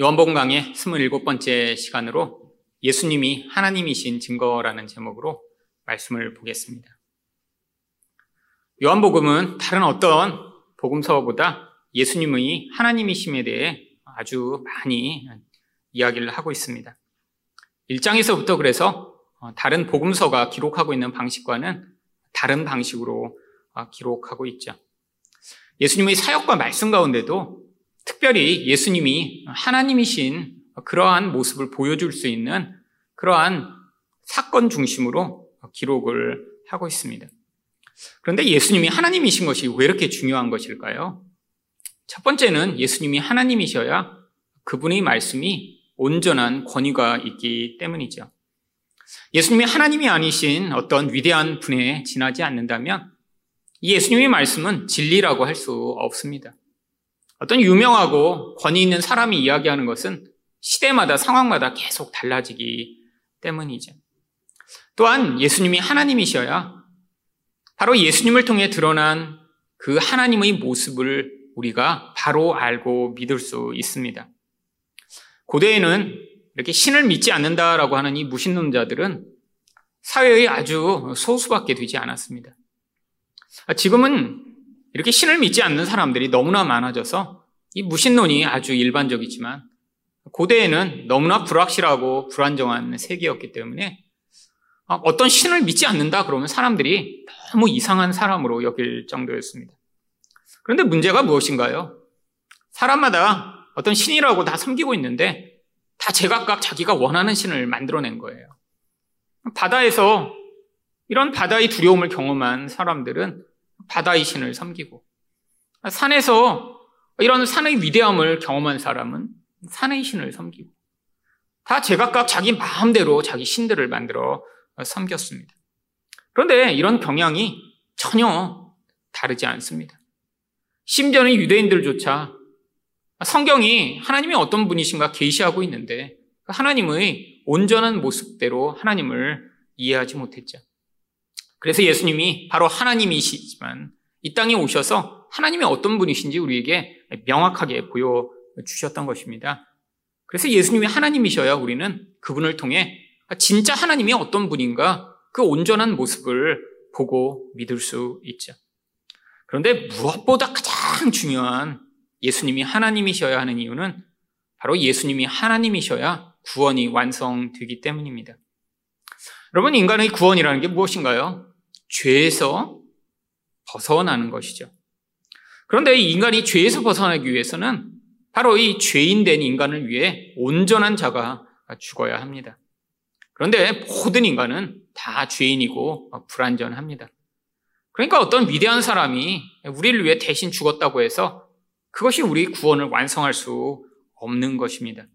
요한복음 강의 27번째 시간으로 예수님이 하나님이신 증거라는 제목으로 말씀을 보겠습니다. 요한복음은 다른 어떤 복음서보다 예수님의 하나님이심에 대해 아주 많이 이야기를 하고 있습니다. 1장에서부터 그래서 다른 복음서가 기록하고 있는 방식과는 다른 방식으로 기록하고 있죠. 예수님의 사역과 말씀 가운데도 특별히 예수님이 하나님이신 그러한 모습을 보여줄 수 있는 그러한 사건 중심으로 기록을 하고 있습니다. 그런데 예수님이 하나님이신 것이 왜 이렇게 중요한 것일까요? 첫 번째는 예수님이 하나님이셔야 그분의 말씀이 온전한 권위가 있기 때문이죠. 예수님이 하나님이 아니신 어떤 위대한 분에 지나지 않는다면 예수님의 말씀은 진리라고 할 수 없습니다. 어떤 유명하고 권위 있는 사람이 이야기하는 것은 시대마다 상황마다 계속 달라지기 때문이죠. 또한 예수님이 하나님이셔야 바로 예수님을 통해 드러난 그 하나님의 모습을 우리가 바로 알고 믿을 수 있습니다. 고대에는 이렇게 신을 믿지 않는다라고 하는 이 무신론자들은 사회의 아주 소수밖에 되지 않았습니다. 지금은 이렇게 신을 믿지 않는 사람들이 너무나 많아져서 이 무신론이 아주 일반적이지만 고대에는 너무나 불확실하고 불안정한 세계였기 때문에 어떤 신을 믿지 않는다 그러면 사람들이 너무 이상한 사람으로 여길 정도였습니다. 그런데 문제가 무엇인가요? 사람마다 어떤 신이라고 다 섬기고 있는데 다 제각각 자기가 원하는 신을 만들어낸 거예요. 바다에서 이런 바다의 두려움을 경험한 사람들은 바다의 신을 섬기고 산에서 이런 산의 위대함을 경험한 사람은 산의 신을 섬기고 다 제각각 자기 마음대로 자기 신들을 만들어 섬겼습니다. 그런데 이런 경향이 전혀 다르지 않습니다. 심지어는 유대인들조차 성경이 하나님이 어떤 분이신가 계시하고 있는데 하나님의 온전한 모습대로 하나님을 이해하지 못했죠. 그래서 예수님이 바로 하나님이시지만 이 땅에 오셔서 하나님이 어떤 분이신지 우리에게 명확하게 보여주셨던 것입니다. 그래서 예수님이 하나님이셔야 우리는 그분을 통해 진짜 하나님이 어떤 분인가 그 온전한 모습을 보고 믿을 수 있죠. 그런데 무엇보다 가장 중요한 예수님이 하나님이셔야 하는 이유는 바로 예수님이 하나님이셔야 구원이 완성되기 때문입니다. 여러분, 인간의 구원이라는 게 무엇인가요? 죄에서 벗어나는 것이죠. 그런데 이 인간이 죄에서 벗어나기 위해서는 바로 이 죄인 된 인간을 위해 온전한 자가 죽어야 합니다. 그런데 모든 인간은 다 죄인이고 불완전합니다. 그러니까 어떤 위대한 사람이 우리를 위해 대신 죽었다고 해서 그것이 우리 구원을 완성할 수 없는 것입니다.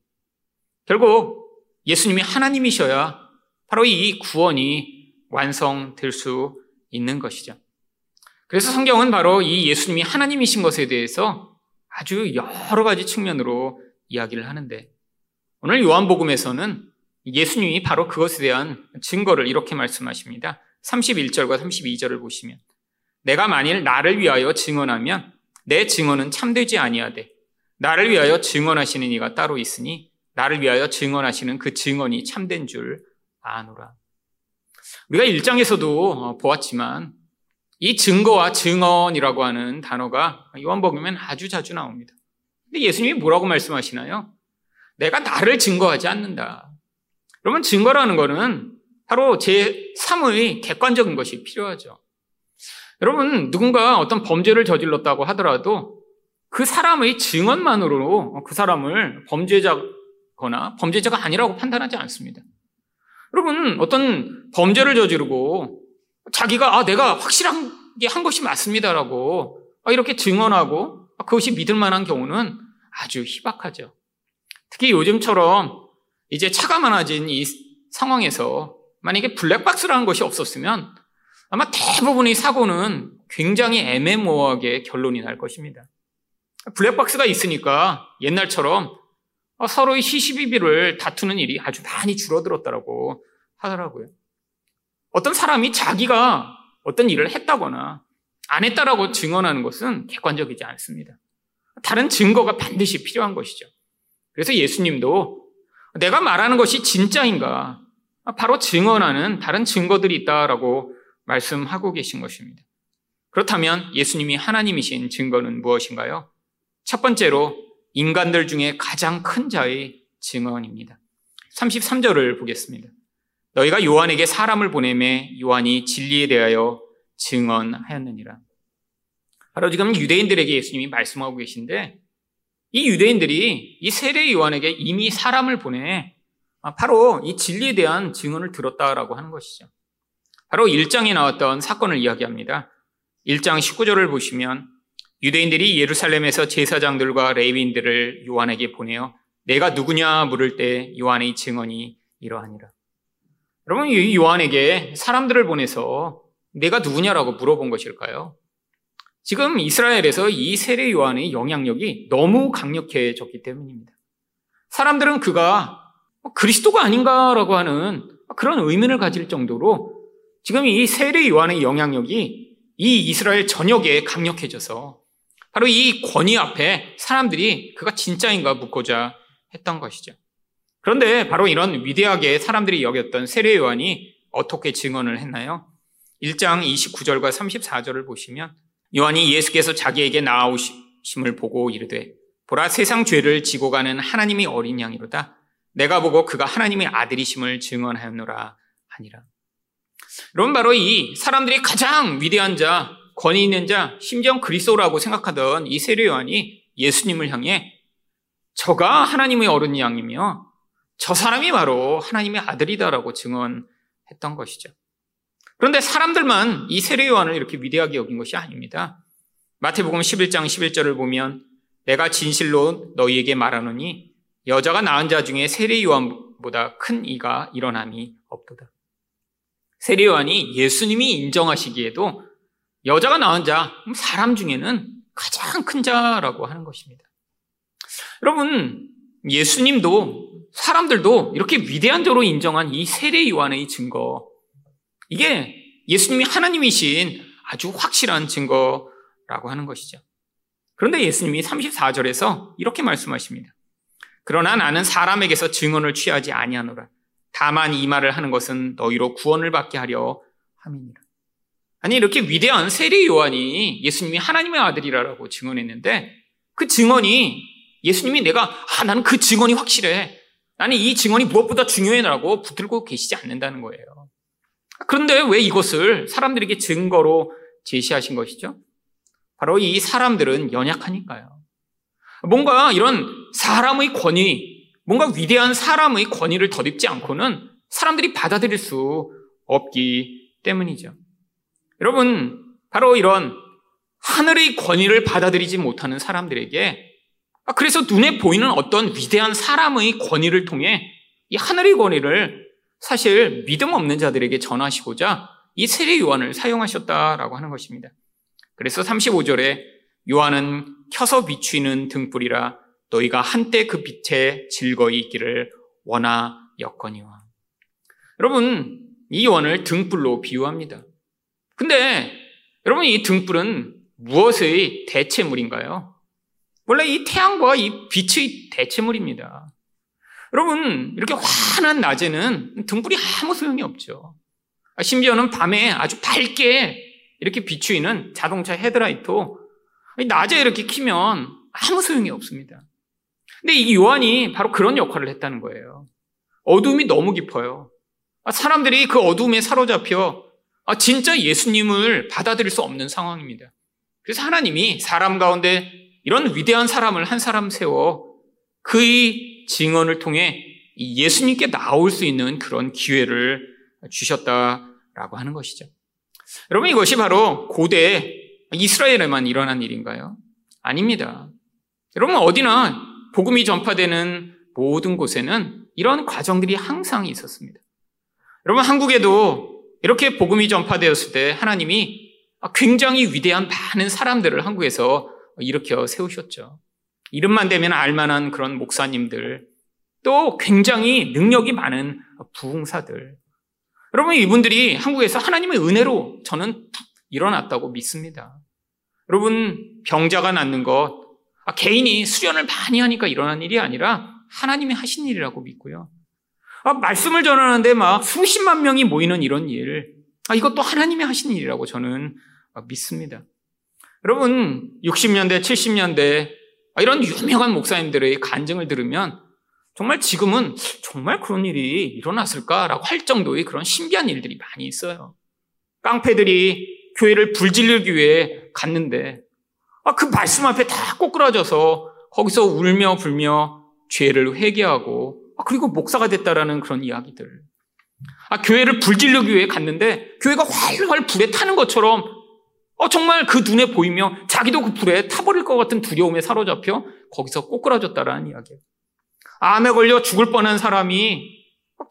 결국 예수님이 하나님이셔야 바로 이 구원이 완성될 수 있는 것이죠. 그래서 성경은 바로 이 예수님이 하나님이신 것에 대해서 아주 여러 가지 측면으로 이야기를 하는데 오늘 요한복음에서는 예수님이 바로 그것에 대한 증거를 이렇게 말씀하십니다. 31절과 32절을 보시면 내가 만일 나를 위하여 증언하면 내 증언은 참되지 아니하되 나를 위하여 증언하시는 이가 따로 있으니 나를 위하여 증언하시는 그 증언이 참된 줄 아노라. 우리가 일장에서도 보았지만 이 증거와 증언이라고 하는 단어가 요한복음에는 아주 자주 나옵니다. 근데 예수님이 뭐라고 말씀하시나요? 내가 나를 증거하지 않는다. 그러면 증거라는 것은 바로 제 3의 객관적인 것이 필요하죠. 여러분, 누군가 어떤 범죄를 저질렀다고 하더라도 그 사람의 증언만으로 그 사람을 범죄자거나 범죄자가 아니라고 판단하지 않습니다. 여러분, 어떤 범죄를 저지르고 자기가 아, 내가 확실하게 한 것이 맞습니다라고 이렇게 증언하고 그것이 믿을 만한 경우는 아주 희박하죠. 특히 요즘처럼 이제 차가 많아진 이 상황에서 만약에 블랙박스라는 것이 없었으면 아마 대부분의 사고는 굉장히 애매모호하게 결론이 날 것입니다. 블랙박스가 있으니까 옛날처럼 서로의 시시비비를 다투는 일이 아주 많이 줄어들었다고 하더라고요. 어떤 사람이 자기가 어떤 일을 했다거나 안 했다라고 증언하는 것은 객관적이지 않습니다. 다른 증거가 반드시 필요한 것이죠. 그래서 예수님도 내가 말하는 것이 진짜인가? 바로 증언하는 다른 증거들이 있다라고 말씀하고 계신 것입니다. 그렇다면 예수님이 하나님이신 증거는 무엇인가요? 첫 번째로 인간들 중에 가장 큰 자의 증언입니다. 33절을 보겠습니다. 너희가 요한에게 사람을 보내매 요한이 진리에 대하여 증언하였느니라. 바로 지금 유대인들에게 예수님이 말씀하고 계신데 이 유대인들이 이 세례 요한에게 이미 사람을 보내 바로 이 진리에 대한 증언을 들었다라고 하는 것이죠. 바로 1장에 나왔던 사건을 이야기합니다. 1장 19절을 보시면 유대인들이 예루살렘에서 제사장들과 레위인들을 요한에게 보내어 내가 누구냐 물을 때 요한의 증언이 이러하니라. 여러분, 이 요한에게 사람들을 보내서 내가 누구냐라고 물어본 것일까요? 지금 이스라엘에서 이 세례 요한의 영향력이 너무 강력해졌기 때문입니다. 사람들은 그가 그리스도가 아닌가라고 하는 그런 의문을 가질 정도로 지금 이 세례 요한의 영향력이 이 이스라엘 전역에 강력해져서 바로 이 권위 앞에 사람들이 그가 진짜인가 묻고자 했던 것이죠. 그런데 바로 이런 위대하게 사람들이 여겼던 세례 요한이 어떻게 증언을 했나요? 1장 29절과 34절을 보시면 요한이 예수께서 자기에게 나아오심을 보고 이르되 보라 세상 죄를 지고 가는 하나님이 어린 양이로다. 내가 보고 그가 하나님의 아들이심을 증언하였노라 하니라. 여러분 바로 이 사람들이 가장 위대한 자, 권위 있는 자, 심지어 그리스도라고 생각하던 이 세례 요한이 예수님을 향해 저가 하나님의 어른 양이며 저 사람이 바로 하나님의 아들이다라고 증언했던 것이죠. 그런데 사람들만 이 세례 요한을 이렇게 위대하게 여긴 것이 아닙니다. 마태복음 11장 11절을 보면 내가 진실로 너희에게 말하노니 여자가 낳은 자 중에 세례 요한보다 큰 이가 일어남이 없도다. 세례 요한이 예수님이 인정하시기에도 여자가 낳은 자, 사람 중에는 가장 큰 자라고 하는 것입니다. 여러분, 예수님도 사람들도 이렇게 위대한 자로 인정한 이 세례 요한의 증거, 이게 예수님이 하나님이신 아주 확실한 증거라고 하는 것이죠. 그런데 예수님이 34절에서 이렇게 말씀하십니다. 그러나 나는 사람에게서 증언을 취하지 아니하노라. 다만 이 말을 하는 것은 너희로 구원을 받게 하려 함이니라. 아니 이렇게 위대한 세례 요한이 예수님이 하나님의 아들이라고 증언했는데 그 증언이 예수님이 내가 아 나는 그 증언이 확실해. 나는 이 증언이 무엇보다 중요해라고 붙들고 계시지 않는다는 거예요. 그런데 왜 이것을 사람들에게 증거로 제시하신 것이죠? 바로 이 사람들은 연약하니까요. 뭔가 이런 사람의 권위, 뭔가 위대한 사람의 권위를 덧입지 않고는 사람들이 받아들일 수 없기 때문이죠. 여러분, 바로 이런 하늘의 권위를 받아들이지 못하는 사람들에게 그래서 눈에 보이는 어떤 위대한 사람의 권위를 통해 이 하늘의 권위를 사실 믿음 없는 자들에게 전하시고자 이 세례 요한을 사용하셨다라고 하는 것입니다. 그래서 35절에 요한은 켜서 비추이는 등불이라 너희가 한때 그 빛에 즐거이 있기를 원하였거니와. 여러분, 이 요한을 등불로 비유합니다. 근데 여러분 이 등불은 무엇의 대체물인가요? 원래 이 태양과 이 빛의 대체물입니다. 여러분, 이렇게 환한 낮에는 등불이 아무 소용이 없죠. 심지어는 밤에 아주 밝게 이렇게 비추이는 자동차 헤드라이트, 낮에 이렇게 키면 아무 소용이 없습니다. 근데 이 요한이 바로 그런 역할을 했다는 거예요. 어둠이 너무 깊어요. 아, 사람들이 그 어둠에 사로잡혀 아, 진짜 예수님을 받아들일 수 없는 상황입니다. 그래서 하나님이 사람 가운데 이런 위대한 사람을 한 사람 세워 그의 증언을 통해 예수님께 나올 수 있는 그런 기회를 주셨다라고 하는 것이죠. 여러분 이것이 바로 고대 이스라엘에만 일어난 일인가요? 아닙니다. 여러분 어디나 복음이 전파되는 모든 곳에는 이런 과정들이 항상 있었습니다. 여러분 한국에도 이렇게 복음이 전파되었을 때 하나님이 굉장히 위대한 많은 사람들을 한국에서 일으켜 세우셨죠. 이름만 되면 알만한 그런 목사님들, 또 굉장히 능력이 많은 부흥사들. 여러분, 이분들이 한국에서 하나님의 은혜로 저는 일어났다고 믿습니다. 여러분, 병자가 낫는 것, 아, 개인이 수련을 많이 하니까 일어난 일이 아니라 하나님이 하신 일이라고 믿고요. 아, 말씀을 전하는데 막 수십만 명이 모이는 이런 일, 아, 이것도 하나님이 하신 일이라고 저는 믿습니다. 여러분, 60년대, 70년대 아, 이런 유명한 목사님들의 간증을 들으면 정말 지금은 정말 그런 일이 일어났을까라고 할 정도의 그런 신기한 일들이 많이 있어요. 깡패들이 교회를 불질르기 위해 갔는데 아, 그 말씀 앞에 다 꼬꾸라져서 거기서 울며 불며 죄를 회개하고 아, 그리고 목사가 됐다라는 그런 이야기들. 아, 교회를 불질르기 위해 갔는데 교회가 활활 불에 타는 것처럼 어, 정말 그 눈에 보이며 자기도 그 불에 타버릴 것 같은 두려움에 사로잡혀 거기서 꼬꾸라졌다라는 이야기예요. 암에 걸려 죽을 뻔한 사람이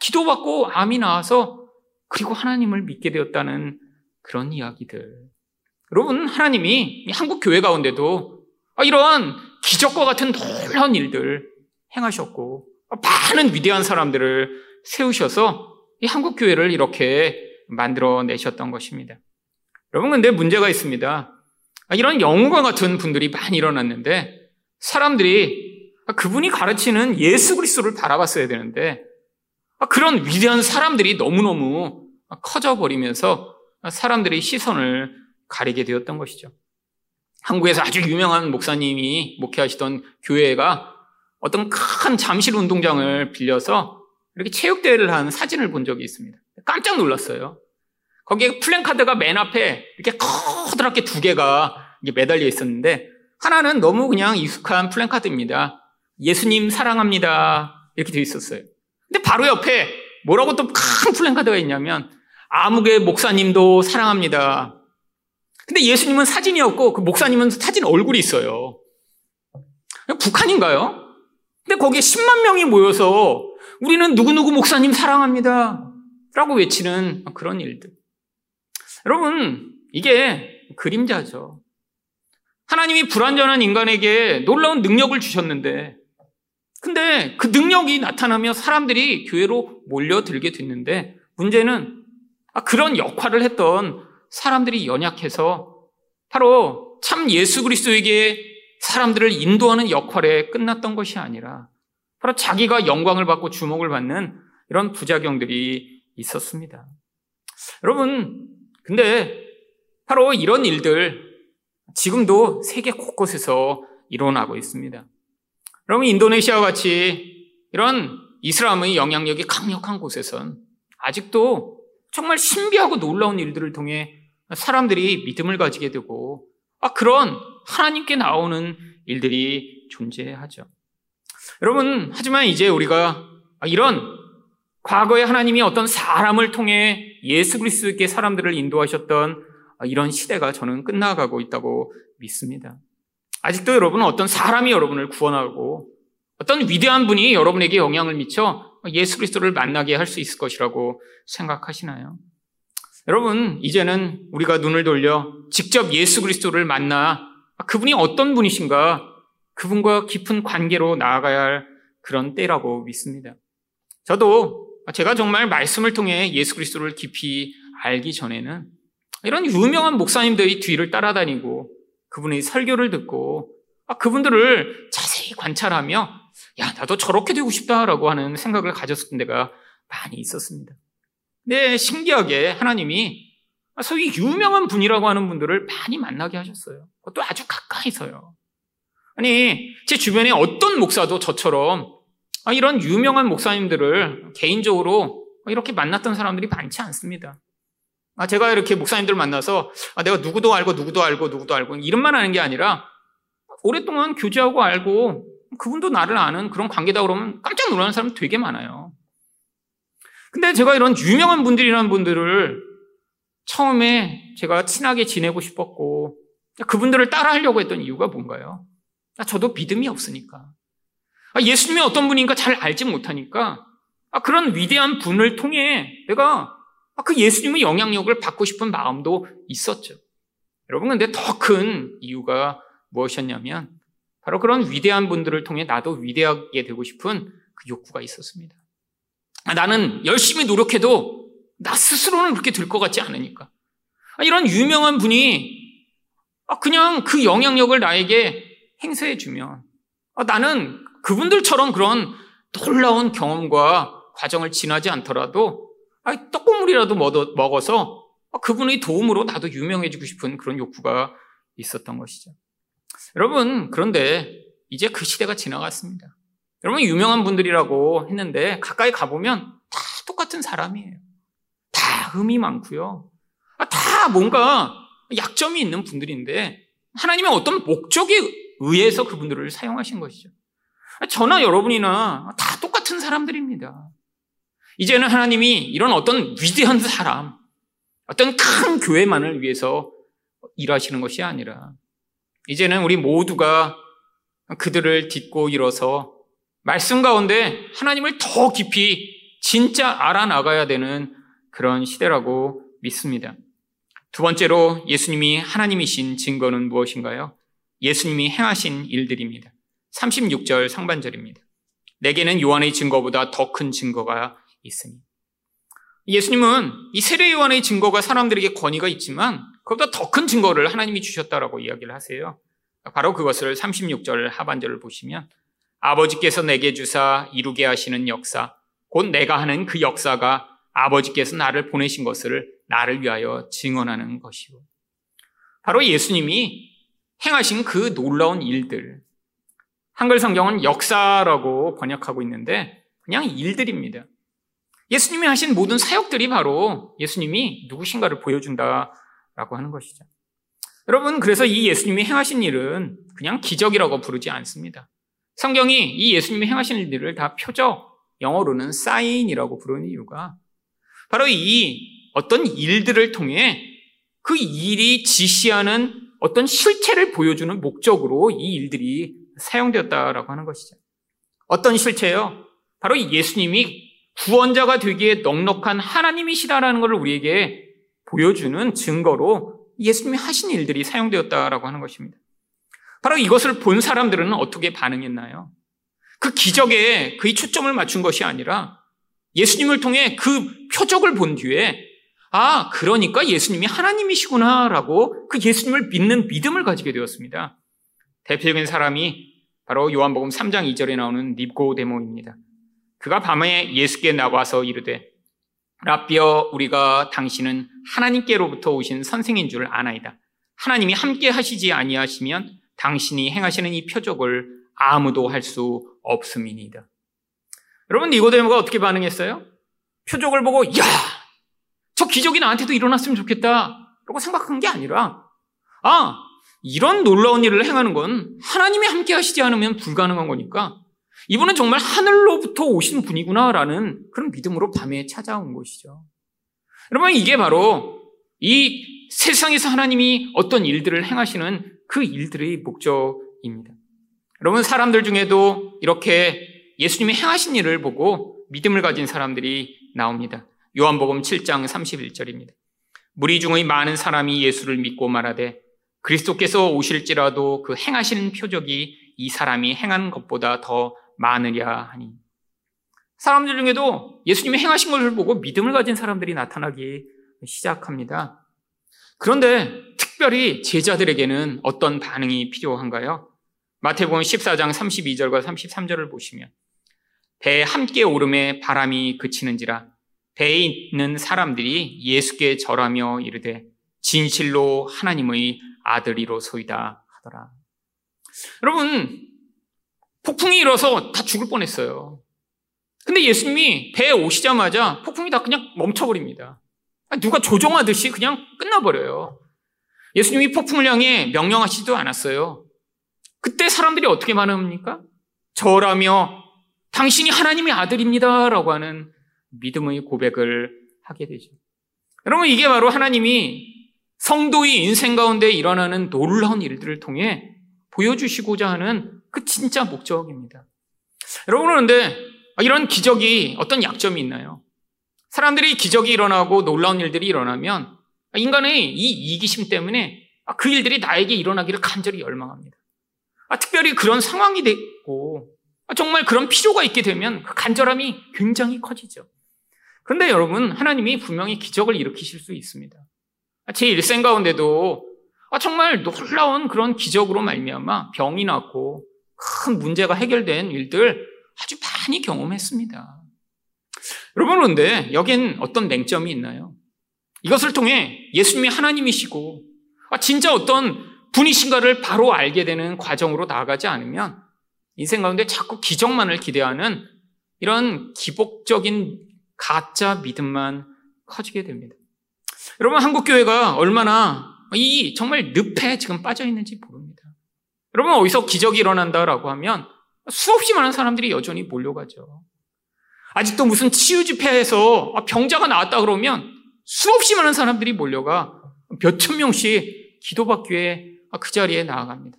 기도받고 암이 나와서 그리고 하나님을 믿게 되었다는 그런 이야기들. 여러분, 하나님이 한국 교회 가운데도 이러한 기적과 같은 놀라운 일들 행하셨고 많은 위대한 사람들을 세우셔서 이 한국 교회를 이렇게 만들어 내셨던 것입니다. 여러분, 근데 문제가 있습니다. 이런 영웅과 같은 분들이 많이 일어났는데 사람들이 그분이 가르치는 예수 그리스도를 바라봤어야 되는데 그런 위대한 사람들이 너무너무 커져 버리면서 사람들의 시선을 가리게 되었던 것이죠. 한국에서 아주 유명한 목사님이 목회하시던 교회가 어떤 큰 잠실 운동장을 빌려서 이렇게 체육대회를 한 사진을 본 적이 있습니다. 깜짝 놀랐어요. 거기에 플랜카드가 맨 앞에 이렇게 커다랗게 두 개가 매달려 있었는데 하나는 너무 그냥 익숙한 플랜카드입니다. 예수님 사랑합니다. 이렇게 되어 있었어요. 근데 바로 옆에 뭐라고 또 큰 플랜카드가 있냐면 아무개 목사님도 사랑합니다. 근데 예수님은 사진이었고 그 목사님은 사진 얼굴이 있어요. 북한인가요? 근데 거기에 10만 명이 모여서 우리는 누구누구 목사님 사랑합니다. 라고 외치는 그런 일들. 여러분, 이게 그림자죠. 하나님이 불완전한 인간에게 놀라운 능력을 주셨는데, 근데 그 능력이 나타나며 사람들이 교회로 몰려들게 됐는데, 문제는 아, 그런 역할을 했던 사람들이 연약해서 바로 참 예수 그리스도에게 사람들을 인도하는 역할에 끝났던 것이 아니라 바로 자기가 영광을 받고 주목을 받는 이런 부작용들이 있었습니다. 여러분, 근데 바로 이런 일들 지금도 세계 곳곳에서 일어나고 있습니다. 여러분, 인도네시아와 같이 이런 이슬람의 영향력이 강력한 곳에선 아직도 정말 신비하고 놀라운 일들을 통해 사람들이 믿음을 가지게 되고 아, 그런 하나님께 나오는 일들이 존재하죠. 여러분, 하지만 이제 우리가 이런 과거에 하나님이 어떤 사람을 통해 예수 그리스도께 사람들을 인도하셨던 이런 시대가 저는 끝나가고 있다고 믿습니다. 아직도 여러분은 어떤 사람이 여러분을 구원하고 어떤 위대한 분이 여러분에게 영향을 미쳐 예수 그리스도를 만나게 할 수 있을 것이라고 생각하시나요? 여러분, 이제는 우리가 눈을 돌려 직접 예수 그리스도를 만나 그분이 어떤 분이신가 그분과 깊은 관계로 나아가야 할 그런 때라고 믿습니다. 저도 제가 정말 말씀을 통해 예수 그리스도를 깊이 알기 전에는 이런 유명한 목사님들의 뒤를 따라다니고 그분의 설교를 듣고 그분들을 자세히 관찰하며 야, 나도 저렇게 되고 싶다라고 하는 생각을 가졌을 때가 많이 있었습니다. 근데 신기하게 하나님이 소위 유명한 분이라고 하는 분들을 많이 만나게 하셨어요. 그것도 아주 가까이서요. 아니, 제 주변에 어떤 목사도 저처럼 이런 유명한 목사님들을 개인적으로 이렇게 만났던 사람들이 많지 않습니다. 제가 이렇게 목사님들 만나서 내가 누구도 알고 누구도 알고 누구도 알고 이름만 아는 게 아니라 오랫동안 교제하고 알고 그분도 나를 아는 그런 관계다 그러면 깜짝 놀라는 사람 되게 많아요. 근데 제가 이런 유명한 분들이라는 분들을 처음에 제가 친하게 지내고 싶었고 그분들을 따라하려고 했던 이유가 뭔가요? 아, 저도 믿음이 없으니까. 아, 예수님이 어떤 분인가 잘 알지 못하니까 아, 그런 위대한 분을 통해 내가 그 예수님의 영향력을 받고 싶은 마음도 있었죠. 여러분, 근데 더 큰 이유가 무엇이었냐면 바로 그런 위대한 분들을 통해 나도 위대하게 되고 싶은 그 욕구가 있었습니다. 아, 나는 열심히 노력해도 나 스스로는 그렇게 될 것 같지 않으니까. 아, 이런 유명한 분이 아, 그냥 그 영향력을 나에게 행사해 주면 나는 그분들처럼 그런 놀라운 경험과 과정을 지나지 않더라도 아, 떡국물이라도 먹어서 그분의 도움으로 나도 유명해지고 싶은 그런 욕구가 있었던 것이죠. 여러분, 그런데 이제 그 시대가 지나갔습니다. 여러분, 유명한 분들이라고 했는데 가까이 가보면 다 똑같은 사람이에요. 다 흠이 많고요. 아, 다 뭔가 약점이 있는 분들인데 하나님의 어떤 목적에 의해서 그분들을 사용하신 것이죠. 저나 여러분이나 다 똑같은 사람들입니다. 이제는 하나님이 이런 어떤 위대한 사람, 어떤 큰 교회만을 위해서 일하시는 것이 아니라 이제는 우리 모두가 그들을 딛고 일어서 말씀 가운데 하나님을 더 깊이 진짜 알아나가야 되는 그런 시대라고 믿습니다. 두 번째로 예수님이 하나님이신 증거는 무엇인가요? 예수님이 행하신 일들입니다. 36절 상반절입니다. 내게는 요한의 증거보다 더 큰 증거가 있으니. 예수님은 이 세례 요한의 증거가 사람들에게 권위가 있지만 그보다 더 큰 증거를 하나님이 주셨다라고 이야기를 하세요. 바로 그것을 36절 하반절을 보시면 아버지께서 내게 주사 이루게 하시는 역사, 곧 내가 하는 그 역사가 아버지께서 나를 보내신 것을 나를 위하여 증언하는 것이고. 바로 예수님이 행하신 그 놀라운 일들. 한글 성경은 역사라고 번역하고 있는데 그냥 일들입니다. 예수님이 하신 모든 사역들이 바로 예수님이 누구신가를 보여준다라고 하는 것이죠. 여러분, 그래서 이 예수님이 행하신 일은 그냥 기적이라고 부르지 않습니다. 성경이 이 예수님이 행하신 일들을 다 표적, 영어로는 사인이라고 부르는 이유가 바로 이 어떤 일들을 통해 그 일이 지시하는 어떤 실체를 보여주는 목적으로 이 일들이 사용되었다라고 하는 것이죠. 어떤 실체요? 바로 예수님이 구원자가 되기에 넉넉한 하나님이시다라는 것을 우리에게 보여주는 증거로 예수님이 하신 일들이 사용되었다라고 하는 것입니다. 바로 이것을 본 사람들은 어떻게 반응했나요? 그 기적에 그의 초점을 맞춘 것이 아니라 예수님을 통해 그 표적을 본 뒤에 아, 그러니까 예수님이 하나님이시구나라고 그 예수님을 믿는 믿음을 가지게 되었습니다. 대표적인 사람이 바로 요한복음 3장 2절에 나오는 니고데모입니다. 그가 밤에 예수께 나와서 이르되 라비어 우리가 당신은 하나님께로부터 오신 선생인 줄 아나이다. 하나님이 함께 하시지 아니하시면 당신이 행하시는 이 표적을 아무도 할 수 없음이니이다. 여러분 니고데모가 어떻게 반응했어요? 표적을 보고 야, 저 기적이 나한테도 일어났으면 좋겠다. 라고 생각한 게 아니라 아, 이런 놀라운 일을 행하는 건 하나님이 함께 하시지 않으면 불가능한 거니까 이분은 정말 하늘로부터 오신 분이구나라는 그런 믿음으로 밤에 찾아온 것이죠. 여러분, 이게 바로 이 세상에서 하나님이 어떤 일들을 행하시는 그 일들의 목적입니다. 여러분, 사람들 중에도 이렇게 예수님이 행하신 일을 보고 믿음을 가진 사람들이 나옵니다. 요한복음 7장 31절입니다. 무리 중의 많은 사람이 예수를 믿고 말하되 그리스도께서 오실지라도 그 행하시는 표적이 이 사람이 행한 것보다 더 많으랴 하니. 사람들 중에도 예수님이 행하신 것을 보고 믿음을 가진 사람들이 나타나기 시작합니다. 그런데 특별히 제자들에게는 어떤 반응이 필요한가요? 마태복음 14장 32절과 33절을 보시면 배에 함께 오름에 바람이 그치는지라 배에 있는 사람들이 예수께 절하며 이르되 진실로 하나님의 아들이로소이다 하더라. 여러분 폭풍이 일어서 다 죽을 뻔했어요. 근데 예수님이 배에 오시자마자 폭풍이 다 그냥 멈춰버립니다. 누가 조종하듯이 그냥 끝나버려요. 예수님이 폭풍을 향해 명령하시지도 않았어요. 그때 사람들이 어떻게 반응합니까? 저라며 당신이 하나님의 아들입니다라고 하는 믿음의 고백을 하게 되죠. 여러분 이게 바로 하나님이 성도의 인생 가운데 일어나는 놀라운 일들을 통해 보여주시고자 하는 그 진짜 목적입니다. 여러분 그런데 이런 기적이 어떤 약점이 있나요? 사람들이 기적이 일어나고 놀라운 일들이 일어나면 인간의 이 이기심 때문에 그 일들이 나에게 일어나기를 간절히 열망합니다. 특별히 그런 상황이 되고 정말 그런 필요가 있게 되면 그 간절함이 굉장히 커지죠. 그런데 여러분 하나님이 분명히 기적을 일으키실 수 있습니다. 제 일생 가운데도 정말 놀라운 그런 기적으로 말미암아 병이 낫고 큰 문제가 해결된 일들 아주 많이 경험했습니다. 여러분, 그런데 여긴 어떤 맹점이 있나요? 이것을 통해 예수님이 하나님이시고, 아, 진짜 어떤 분이신가를 바로 알게 되는 과정으로 나아가지 않으면 인생 가운데 자꾸 기적만을 기대하는 이런 기복적인 가짜 믿음만 커지게 됩니다. 여러분, 한국 교회가 얼마나 이 정말 늪에 지금 빠져 있는지 모릅니다. 여러분, 어디서 기적이 일어난다라고 하면 수없이 많은 사람들이 여전히 몰려가죠. 아직도 무슨 치유 집회에서 병자가 나왔다 그러면 수없이 많은 사람들이 몰려가 몇 천 명씩 기도받기 위해 그 자리에 나아갑니다.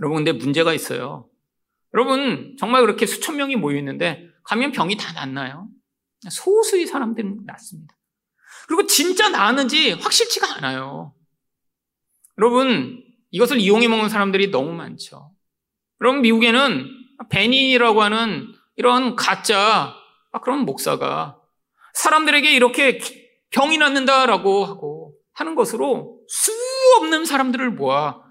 여러분, 근데 문제가 있어요. 여러분, 정말 그렇게 수천 명이 모여 있는데 가면 병이 다 낫나요? 소수의 사람들은 낫습니다. 그리고 진짜 나았는지 확실치가 않아요. 여러분, 이것을 이용해 먹는 사람들이 너무 많죠. 여러분, 미국에는 베니라고 하는 이런 가짜 그런 목사가 사람들에게 이렇게 병이 낫는다라고 하고 하는 것으로 수 없는 사람들을 모아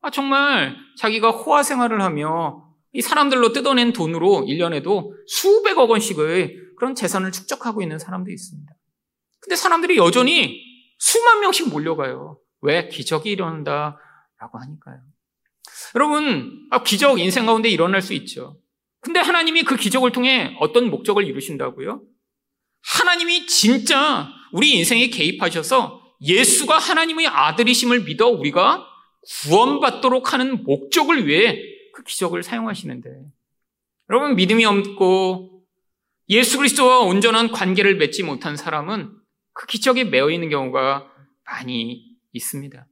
아, 정말 자기가 호화 생활을 하며 이 사람들로 뜯어낸 돈으로 1년에도 수백억 원씩의 그런 재산을 축적하고 있는 사람들이 있습니다. 근데 사람들이 여전히 수만 명씩 몰려가요. 왜? 기적이 일어난다 라고 하니까요. 여러분, 아, 기적 인생 가운데 일어날 수 있죠. 근데 하나님이 그 기적을 통해 어떤 목적을 이루신다고요? 하나님이 진짜 우리 인생에 개입하셔서 예수가 하나님의 아들이심을 믿어 우리가 구원받도록 하는 목적을 위해 그 기적을 사용하시는데 여러분 믿음이 없고 예수 그리스도와 온전한 관계를 맺지 못한 사람은 그 기적에 매여 있는 경우가 많이 있습니다.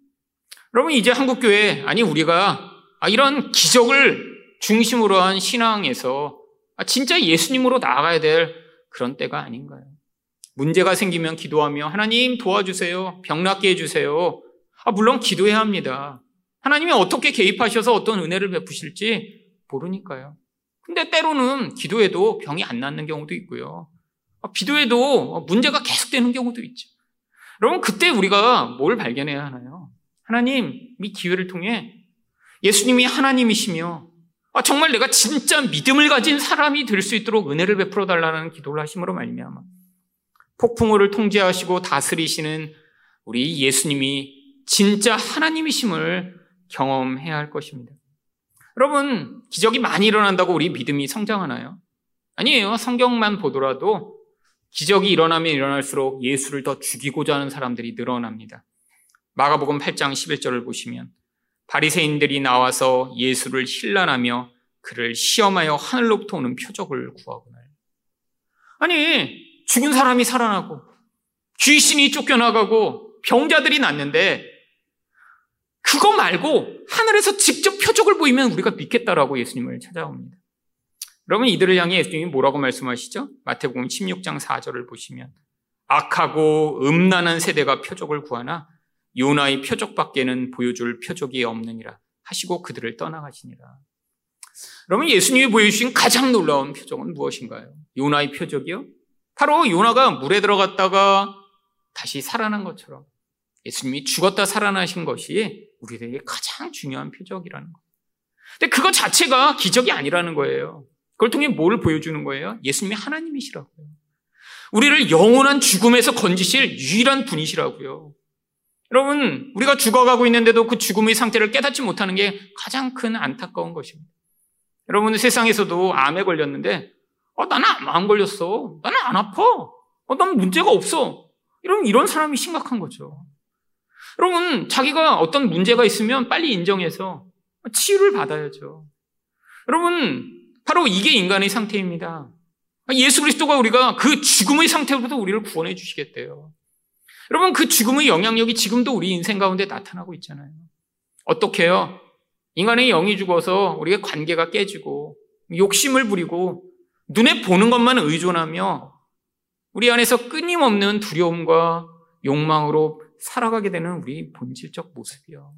여러분 이제 한국 교회 아니 우리가 이런 기적을 중심으로 한 신앙에서 진짜 예수님으로 나아가야 될 그런 때가 아닌가요? 문제가 생기면 기도하며 하나님 도와주세요. 병 낫게 해주세요. 아, 물론 기도해야 합니다. 하나님이 어떻게 개입하셔서 어떤 은혜를 베푸실지 모르니까요. 근데 때로는 기도해도 병이 안 낫는 경우도 있고요. 아, 기도해도 문제가 계속되는 경우도 있죠. 여러분, 그때 우리가 뭘 발견해야 하나요? 하나님, 이 기회를 통해 예수님이 하나님이시며 아, 정말 내가 진짜 믿음을 가진 사람이 될 수 있도록 은혜를 베풀어 달라는 기도를 하심으로 말미암아 폭풍우를 통제하시고 다스리시는 우리 예수님이 진짜 하나님이심을 경험해야 할 것입니다. 여러분, 기적이 많이 일어난다고 우리 믿음이 성장하나요? 아니에요. 성경만 보더라도 기적이 일어나면 일어날수록 예수를 더 죽이고자 하는 사람들이 늘어납니다. 마가복음 8장 11절을 보시면 바리새인들이 나와서 예수를 힐난하며 그를 시험하여 하늘로부터 오는 표적을 구하거나 아니 죽은 사람이 살아나고 귀신이 쫓겨나가고 병자들이 낫는데 그거 말고 하늘에서 직접 표적을 보이면 우리가 믿겠다라고 예수님을 찾아옵니다. 여러분 이들을 향해 예수님이 뭐라고 말씀하시죠? 마태복음 16장 4절을 보시면 악하고 음란한 세대가 표적을 구하나 요나의 표적밖에는 보여줄 표적이 없느니라 하시고 그들을 떠나가시니라. 그러면 예수님이 보여주신 가장 놀라운 표적은 무엇인가요? 요나의 표적이요? 바로 요나가 물에 들어갔다가 다시 살아난 것처럼 예수님이 죽었다 살아나신 것이 우리에게 가장 중요한 표적이라는 거예요. 근데 그것 자체가 기적이 아니라는 거예요. 그걸 통해 뭘 보여주는 거예요? 예수님이 하나님이시라고요. 우리를 영원한 죽음에서 건지실 유일한 분이시라고요. 여러분, 우리가 죽어가고 있는데도 그 죽음의 상태를 깨닫지 못하는 게 가장 큰 안타까운 것입니다. 여러분, 세상에서도 암에 걸렸는데, 어, 나는 안 걸렸어. 나는 안 아파. 어, 난 문제가 없어. 이런, 이런 사람이 심각한 거죠. 여러분, 자기가 어떤 문제가 있으면 빨리 인정해서 치유를 받아야죠. 여러분, 바로 이게 인간의 상태입니다. 예수 그리스도가 우리가 그 죽음의 상태로부터 우리를 구원해 주시겠대요. 여러분, 그 죽음의 영향력이 지금도 우리 인생 가운데 나타나고 있잖아요. 어떻게요? 인간의 영이 죽어서 우리의 관계가 깨지고 욕심을 부리고 눈에 보는 것만 의존하며 우리 안에서 끊임없는 두려움과 욕망으로 살아가게 되는 우리 본질적 모습이요.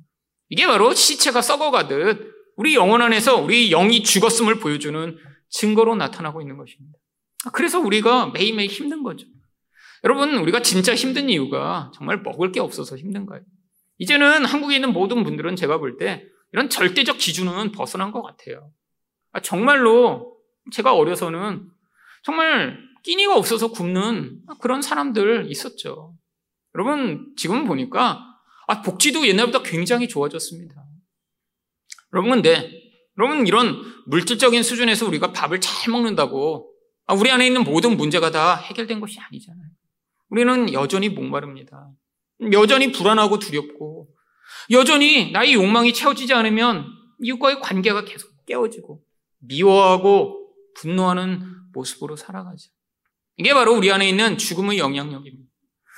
이게 바로 시체가 썩어가듯 우리 영혼 안에서 우리 영이 죽었음을 보여주는 증거로 나타나고 있는 것입니다. 그래서 우리가 매일매일 힘든 거죠. 여러분, 우리가 진짜 힘든 이유가 정말 먹을 게 없어서 힘든 거예요. 이제는 한국에 있는 모든 분들은 제가 볼 때 이런 절대적 기준은 벗어난 것 같아요. 아, 정말로 제가 어려서는 정말 끼니가 없어서 굶는 그런 사람들 있었죠. 여러분, 지금 보니까 아, 복지도 옛날보다 굉장히 좋아졌습니다. 여러분, 근데, 여러분, 이런 물질적인 수준에서 우리가 밥을 잘 먹는다고 아, 우리 안에 있는 모든 문제가 다 해결된 것이 아니잖아요. 우리는 여전히 목마릅니다. 여전히 불안하고 두렵고, 여전히 나의 욕망이 채워지지 않으면 이웃과의 관계가 계속 깨어지고, 미워하고 분노하는 모습으로 살아가죠. 이게 바로 우리 안에 있는 죽음의 영향력입니다.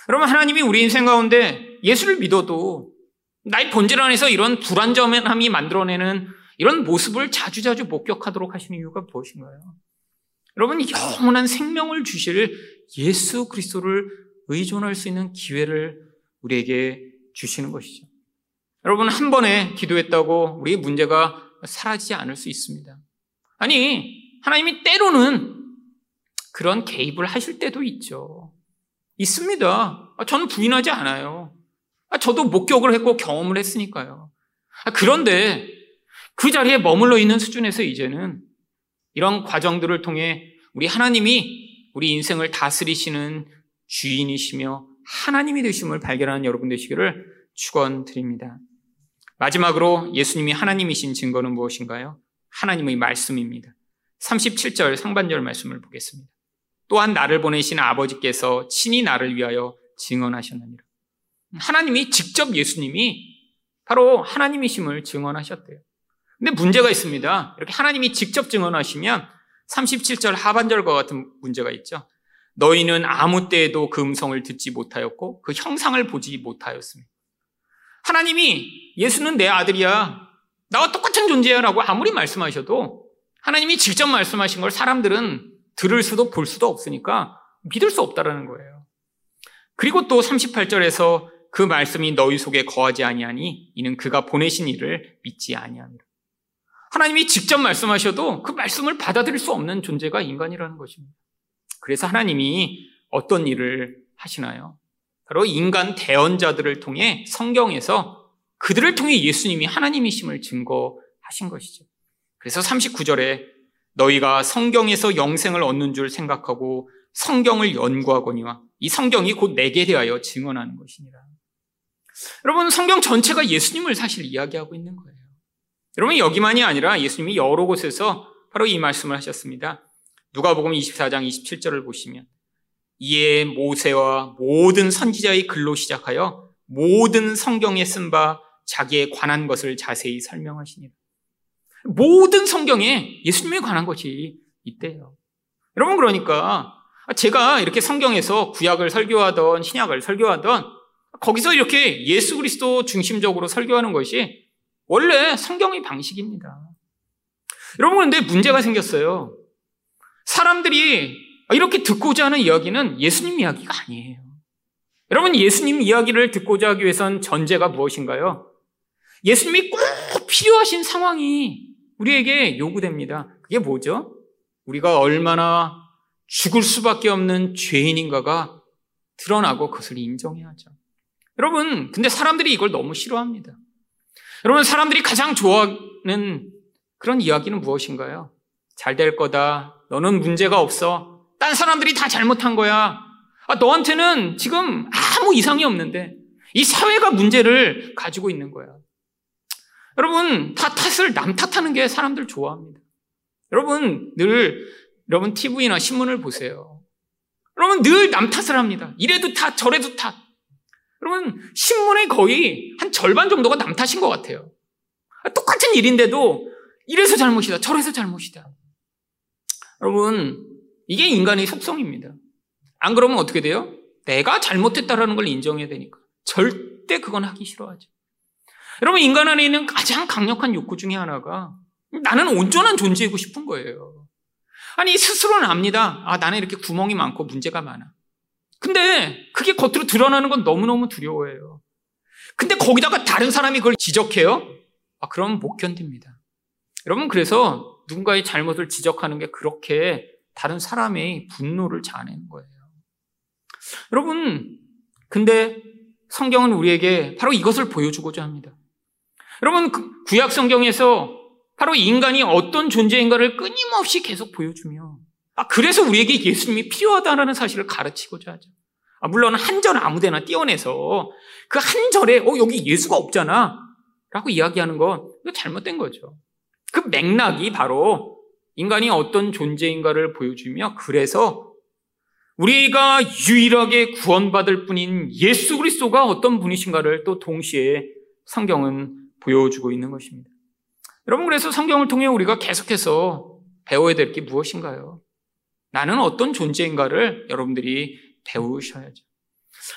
여러분, 하나님이 우리 인생 가운데 예수를 믿어도 나의 본질 안에서 이런 불안정함이 만들어내는 이런 모습을 자주자주 목격하도록 하시는 이유가 무엇인가요? 여러분, 영원한 생명을 주실 예수 그리스도를 의존할 수 있는 기회를 우리에게 주시는 것이죠. 여러분, 한 번에 기도했다고 우리의 문제가 사라지지 않을 수 있습니다. 아니, 하나님이 때로는 그런 개입을 하실 때도 있죠. 있습니다. 아, 저는 부인하지 않아요. 아, 저도 목격을 했고 경험을 했으니까요. 아, 그런데 그 자리에 머물러 있는 수준에서 이제는 이런 과정들을 통해 우리 하나님이 우리 인생을 다스리시는 주인이시며 하나님이 되심을 발견하는 여러분 되시기를 축원드립니다. 마지막으로 예수님이 하나님이신 증거는 무엇인가요? 하나님의 말씀입니다. 37절 상반절 말씀을 보겠습니다. 또한 나를 보내신 아버지께서 친히 나를 위하여 증언하셨느니라. 하나님이 직접 예수님이 바로 하나님이심을 증언하셨대요. 근데 문제가 있습니다. 이렇게 하나님이 직접 증언하시면 37절 하반절과 같은 문제가 있죠. 너희는 아무 때에도 그 음성을 듣지 못하였고 그 형상을 보지 못하였습니다. 하나님이 예수는 내 아들이야. 나와 똑같은 존재야 라고 아무리 말씀하셔도 하나님이 직접 말씀하신 걸 사람들은 들을 수도 볼 수도 없으니까 믿을 수 없다라는 거예요. 그리고 또 38절에서 그 말씀이 너희 속에 거하지 아니하니 이는 그가 보내신 이를 믿지 아니하니라. 하나님이 직접 말씀하셔도 그 말씀을 받아들일 수 없는 존재가 인간이라는 것입니다. 그래서 하나님이 어떤 일을 하시나요? 바로 인간 대언자들을 통해 성경에서 그들을 통해 예수님이 하나님이심을 증거하신 것이죠. 그래서 39절에 너희가 성경에서 영생을 얻는 줄 생각하고 성경을 연구하거니와 이 성경이 곧 내게 대하여 증언하는 것이니라. 여러분, 성경 전체가 예수님을 사실 이야기하고 있는 거예요. 여러분, 여기만이 아니라 예수님이 여러 곳에서 바로 이 말씀을 하셨습니다. 누가복음 24장 27절을 보시면 이에 모세와 모든 선지자의 글로 시작하여 모든 성경에 쓴 바 자기에 관한 것을 자세히 설명하시니라. 모든 성경에 예수님에 관한 것이 있대요. 여러분 그러니까 제가 이렇게 성경에서 구약을 설교하던 신약을 설교하던 거기서 이렇게 예수 그리스도 중심적으로 설교하는 것이 원래 성경의 방식입니다. 여러분 그런데 문제가 생겼어요. 사람들이 이렇게 듣고자 하는 이야기는 예수님 이야기가 아니에요. 여러분 예수님 이야기를 듣고자 하기 위해선 전제가 무엇인가요? 예수님이 꼭 필요하신 상황이 우리에게 요구됩니다. 그게 뭐죠? 우리가 얼마나 죽을 수밖에 없는 죄인인가가 드러나고 그것을 인정해야죠. 여러분, 근데 사람들이 이걸 너무 싫어합니다. 여러분, 사람들이 가장 좋아하는 그런 이야기는 무엇인가요? 잘 될 거다. 너는 문제가 없어. 딴 사람들이 다 잘못한 거야. 아, 너한테는 지금 아무 이상이 없는데 이 사회가 문제를 가지고 있는 거야. 여러분, 다 탓을 남 탓하는 게 사람들 좋아합니다. 여러분, 늘, 여러분, TV나 신문을 보세요. 여러분, 늘 남 탓을 합니다. 이래도 탓, 저래도 탓. 여러분, 신문의 거의 한 절반 정도가 남 탓인 것 같아요. 똑같은 일인데도 이래서 잘못이다, 저래서 잘못이다. 여러분, 이게 인간의 속성입니다. 안 그러면 어떻게 돼요? 내가 잘못했다라는 걸 인정해야 되니까. 절대 그건 하기 싫어하죠. 여러분, 인간 안에 있는 가장 강력한 욕구 중에 하나가 나는 온전한 존재이고 싶은 거예요. 아니, 스스로는 압니다. 아, 나는 이렇게 구멍이 많고 문제가 많아. 근데 그게 겉으로 드러나는 건 너무너무 두려워해요. 근데 거기다가 다른 사람이 그걸 지적해요? 아, 그러면 못 견딥니다. 여러분, 그래서 누군가의 잘못을 지적하는 게 그렇게 다른 사람의 분노를 자아내는 거예요. 여러분, 근데 성경은 우리에게 바로 이것을 보여주고자 합니다. 여러분, 그 구약 성경에서 바로 인간이 어떤 존재인가를 끊임없이 계속 보여주며 아, 그래서 우리에게 예수님이 필요하다는 사실을 가르치고자 하죠. 아, 물론 한 절 아무데나 띄어내서 그 한 절에 어 여기 예수가 없잖아 라고 이야기하는 건 잘못된 거죠. 그 맥락이 바로 인간이 어떤 존재인가를 보여주며 그래서 우리가 유일하게 구원받을 뿐인 예수 그리스도가 어떤 분이신가를 또 동시에 성경은 보여주고 있는 것입니다. 여러분 그래서 성경을 통해 우리가 계속해서 배워야 될 게 무엇인가요? 나는 어떤 존재인가를 여러분들이 배우셔야죠.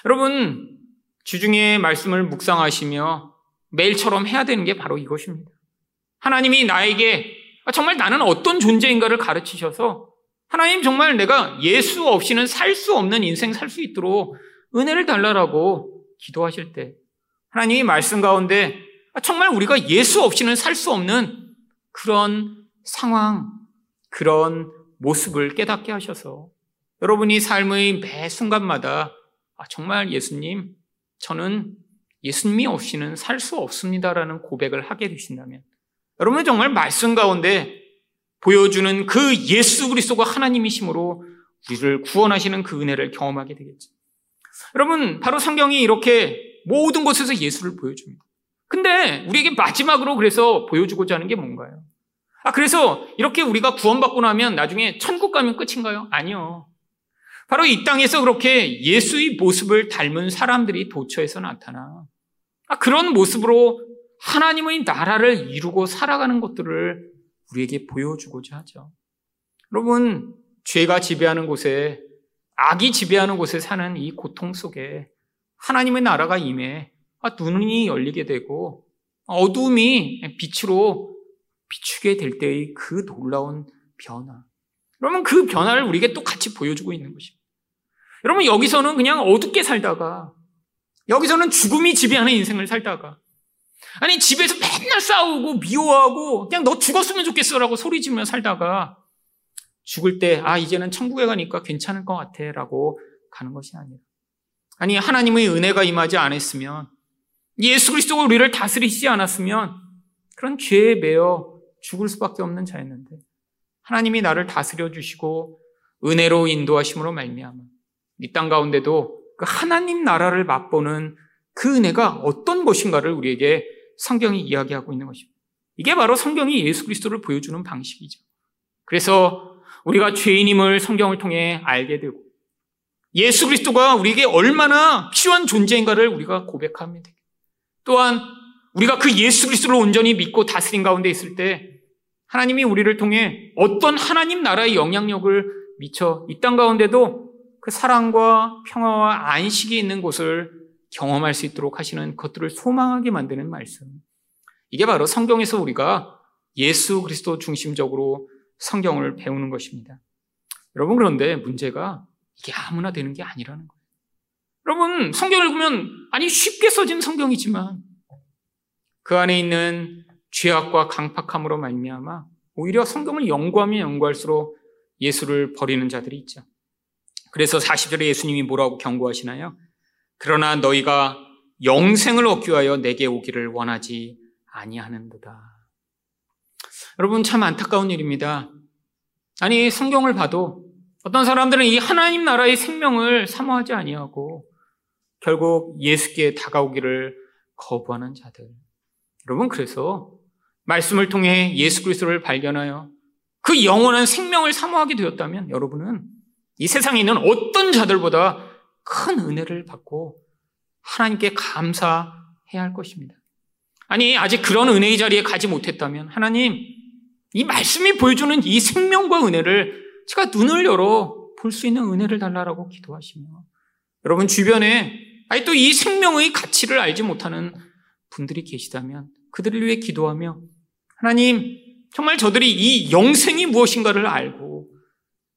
여러분, 주중에 말씀을 묵상하시며 매일처럼 해야 되는 게 바로 이것입니다. 하나님이 나에게 정말 나는 어떤 존재인가를 가르치셔서 하나님 정말 내가 예수 없이는 살 수 없는 인생 살 수 있도록 은혜를 달라라고 기도하실 때 하나님이 말씀 가운데 정말 우리가 예수 없이는 살 수 없는 그런 상황, 그런 모습을 깨닫게 하셔서 여러분이 삶의 매 순간마다 아, 정말 예수님, 저는 예수님이 없이는 살 수 없습니다라는 고백을 하게 되신다면 여러분 정말 말씀 가운데 보여주는 그 예수 그리스도가 하나님이심으로 우리를 구원하시는 그 은혜를 경험하게 되겠죠. 여러분 바로 성경이 이렇게 모든 곳에서 예수를 보여줍니다. 근데 우리에게 마지막으로 그래서 보여주고자 하는 게 뭔가요? 아, 그래서 이렇게 우리가 구원받고 나면 나중에 천국 가면 끝인가요? 아니요. 바로 이 땅에서 그렇게 예수의 모습을 닮은 사람들이 도처에서 나타나. 아, 그런 모습으로 하나님의 나라를 이루고 살아가는 것들을 우리에게 보여주고자 하죠. 여러분, 죄가 지배하는 곳에, 악이 지배하는 곳에 사는 이 고통 속에 하나님의 나라가 임해 아, 눈이 열리게 되고 어둠이 빛으로 비추게 될 때의 그 놀라운 변화. 여러분 그 변화를 우리에게 또 같이 보여주고 있는 것입니다. 여러분 여기서는 그냥 어둡게 살다가 여기서는 죽음이 지배하는 인생을 살다가 아니 집에서 맨날 싸우고 미워하고 그냥 너 죽었으면 좋겠어라고 소리 지르며 살다가 죽을 때 아 이제는 천국에 가니까 괜찮을 것 같아라고 가는 것이 아니라 아니 하나님의 은혜가 임하지 않았으면 예수 그리스도가 우리를 다스리시지 않았으면 그런 죄에 매여 죽을 수밖에 없는 자였는데 하나님이 나를 다스려 주시고 은혜로 인도하심으로 말미암아 이 땅 가운데도 그 하나님 나라를 맛보는 그 은혜가 어떤 것인가를 우리에게 성경이 이야기하고 있는 것입니다. 이게 바로 성경이 예수 그리스도를 보여주는 방식이죠. 그래서 우리가 죄인임을 성경을 통해 알게 되고 예수 그리스도가 우리에게 얼마나 필요한 존재인가를 우리가 고백합니다. 또한 우리가 그 예수 그리스도를 온전히 믿고 다스린 가운데 있을 때 하나님이 우리를 통해 어떤 하나님 나라의 영향력을 미쳐 이 땅 가운데도 그 사랑과 평화와 안식이 있는 곳을 경험할 수 있도록 하시는 것들을 소망하게 만드는 말씀. 이게 바로 성경에서 우리가 예수 그리스도 중심적으로 성경을 배우는 것입니다. 여러분, 그런데 문제가 이게 아무나 되는 게 아니라는 거예요. 여러분, 성경을 보면, 아니, 쉽게 써진 성경이지만, 그 안에 있는 죄악과 강팍함으로 말미암아 오히려 성경을 연구하면 연구할수록 예수를 버리는 자들이 있죠. 그래서 40절에 예수님이 뭐라고 경고하시나요? 그러나 너희가 영생을 얻기 위하여 내게 오기를 원하지 아니하는도다. 여러분 참 안타까운 일입니다. 아니 성경을 봐도 어떤 사람들은 이 하나님 나라의 생명을 사모하지 아니하고 결국 예수께 다가오기를 거부하는 자들. 여러분 그래서 말씀을 통해 예수 그리스도를 발견하여 그 영원한 생명을 사모하게 되었다면 여러분은 이 세상에 있는 어떤 자들보다 큰 은혜를 받고 하나님께 감사해야 할 것입니다. 아니, 아직 그런 은혜의 자리에 가지 못했다면 하나님, 이 말씀이 보여주는 이 생명과 은혜를 제가 눈을 열어 볼 수 있는 은혜를 달라라고 기도하시며 여러분 주변에 아니 또 이 생명의 가치를 알지 못하는 분들이 계시다면 그들을 위해 기도하며 하나님, 정말 저들이 이 영생이 무엇인가를 알고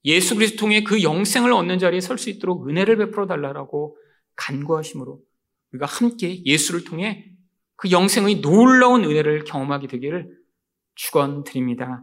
예수 그리스도 통해 그 영생을 얻는 자리에 설 수 있도록 은혜를 베풀어 달라고 간구하심으로 우리가 함께 예수를 통해 그 영생의 놀라운 은혜를 경험하게 되기를 축원드립니다.